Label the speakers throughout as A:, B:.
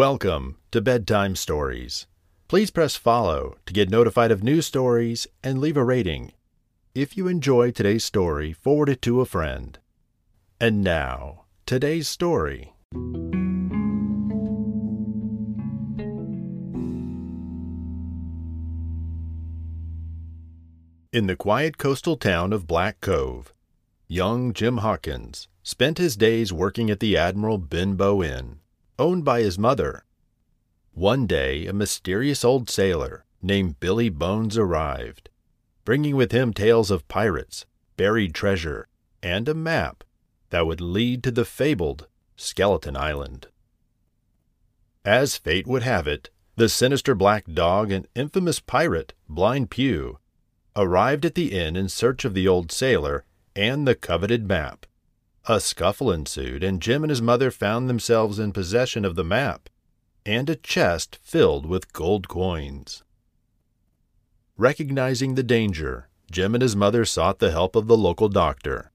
A: Welcome to Bedtime Stories. Please press follow to get notified of new stories and leave a rating. If you enjoy today's story, forward it to a friend. And now, today's story. In the quiet coastal town of Black Cove, young Jim Hawkins spent his days working at the Admiral Benbow Inn, owned by his mother. One day, a mysterious old sailor named Billy Bones arrived, bringing with him tales of pirates, buried treasure, and a map that would lead to the fabled Skeleton Island. As fate would have it, the sinister black dog and infamous pirate, Blind Pew, arrived at the inn in search of the old sailor and the coveted map. A scuffle ensued, and Jim and his mother found themselves in possession of the map and a chest filled with gold coins. Recognizing the danger, Jim and his mother sought the help of the local doctor,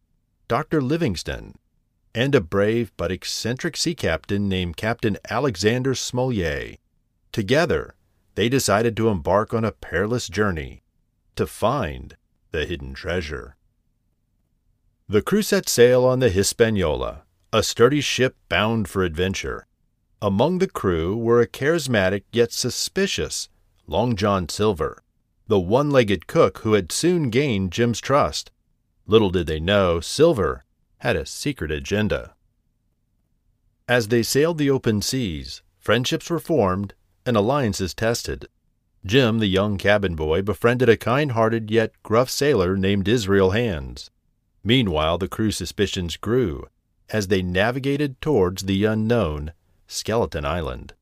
A: Dr. Livingston, and a brave but eccentric sea captain named Captain Alexander Smollett. Together, they decided to embark on a perilous journey to find the hidden treasure. The crew set sail on the Hispaniola, a sturdy ship bound for adventure. Among the crew were a charismatic yet suspicious Long John Silver, the one legged cook who had soon gained Jim's trust. Little did they know, Silver had a secret agenda. As they sailed the open seas, friendships were formed and alliances tested. Jim, the young cabin boy, befriended a kind hearted yet gruff sailor named Israel Hands. Meanwhile, the crew's suspicions grew as they navigated towards the unknown Skeleton Island.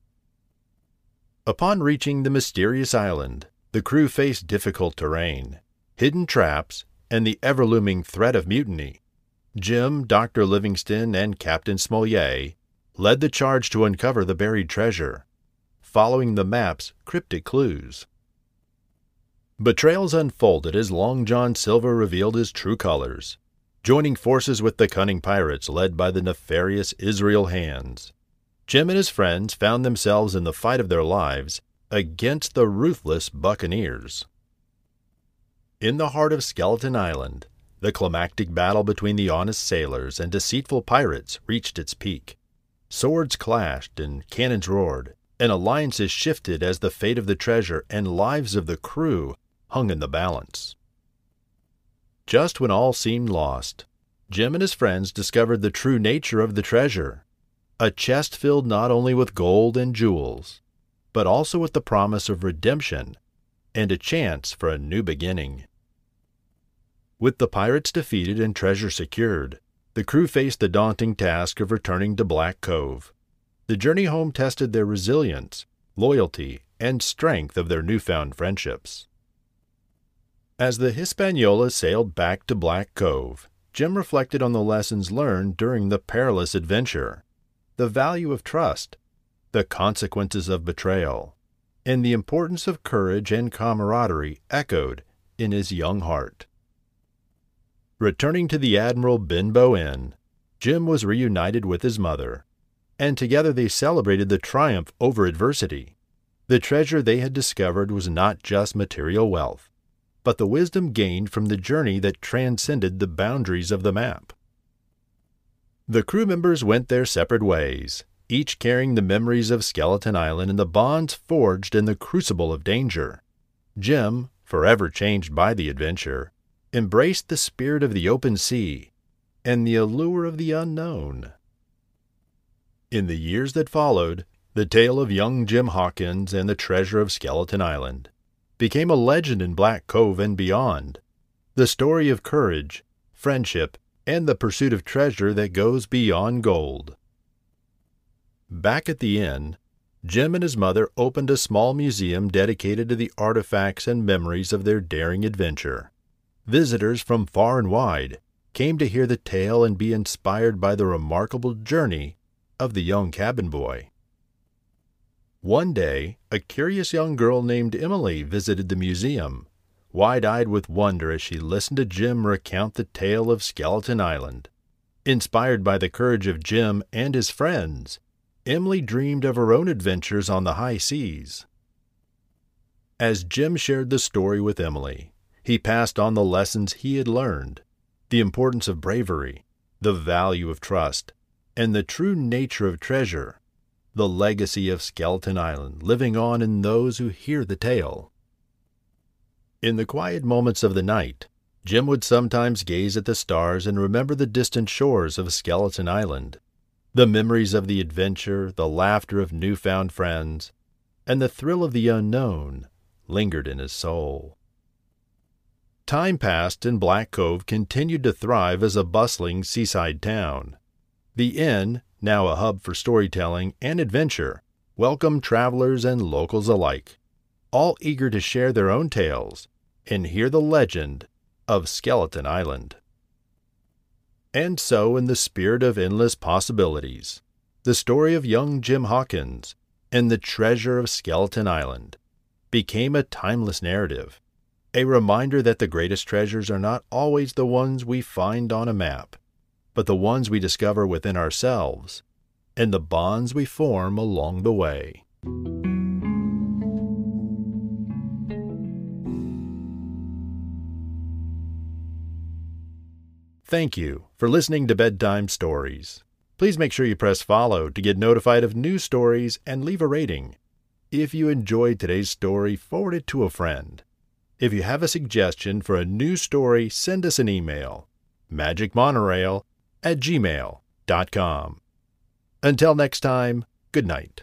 A: Upon reaching the mysterious island, the crew faced difficult terrain, hidden traps, and the ever looming threat of mutiny. Jim, Dr. Livingston, and Captain Smollett led the charge to uncover the buried treasure following the map's cryptic clues. Betrayals unfolded as Long John Silver revealed his true colors, joining forces with the cunning pirates led by the nefarious Israel Hands. Jim and his friends found themselves in the fight of their lives against the ruthless buccaneers. In the heart of Skeleton Island, the climactic battle between the honest sailors and deceitful pirates reached its peak. Swords clashed and cannons roared, and alliances shifted as the fate of the treasure and lives of the crew hung in the balance. Just when all seemed lost, Jim and his friends discovered the true nature of the treasure a chest filled not only with gold and jewels, but also with the promise of redemption and a chance for a new beginning. With the pirates defeated and treasure secured, the crew faced the daunting task of returning to Black Cove. The journey home tested their resilience, loyalty, and strength of their newfound friendships. As the Hispaniola sailed back to Black Cove, Jim reflected on the lessons learned during the perilous adventure, the value of trust, the consequences of betrayal, and the importance of courage and camaraderie echoed in his young heart. Returning to the Admiral Benbow Inn, Jim was reunited with his mother and together they celebrated the triumph over adversity. The treasure they had discovered was not just material wealth, but the wisdom gained from the journey that transcended the boundaries of the map. The crew members went their separate ways, each carrying the memories of Skeleton Island and the bonds forged in the crucible of danger. Jim, forever changed by the adventure, embraced the spirit of the open sea and the allure of the unknown. In the years that followed, the tale of young Jim Hawkins and the treasure of Skeleton Island became a legend in Black Cove and beyond. The story of courage, friendship, and the pursuit of treasure that goes beyond gold. Back at the inn, Jim and his mother opened a small museum dedicated to the artifacts and memories of their daring adventure. Visitors from far and wide came to hear the tale and be inspired by the remarkable journey of the young cabin boy. One day, a curious young girl named Emily visited the museum, wide eyed with wonder as she listened to Jim recount the tale of Skeleton Island. Inspired by the courage of Jim and his friends, Emily dreamed of her own adventures on the high seas. As Jim shared the story with Emily, he passed on the lessons he had learned the importance of bravery, the value of trust, and the true nature of treasure, the legacy of Skeleton Island living on in those who hear the tale. In the quiet moments of the night, Jim would sometimes gaze at the stars and remember the distant shores of Skeleton Island the memories of the adventure, the laughter of newfound friends, and the thrill of the unknown lingered in his soul. Time passed and Black Cove continued to thrive as a bustling seaside town. The inn, now a hub for storytelling and adventure, welcome travelers and locals alike, all eager to share their own tales and hear the legend of Skeleton Island. And so, in the spirit of endless possibilities, the story of young Jim Hawkins and the treasure of Skeleton Island became a timeless narrative, a reminder that the greatest treasures are not always the ones we find on a map, but the ones we discover within ourselves and the bonds we form along the way. Thank you for listening to Bedtime Stories. Please make sure you press follow to get notified of new stories and leave a rating. If you enjoyed today's story, forward it to a friend. If you have a suggestion for a new story, send us an email magicmonorail at gmail.com. Until next time, good night.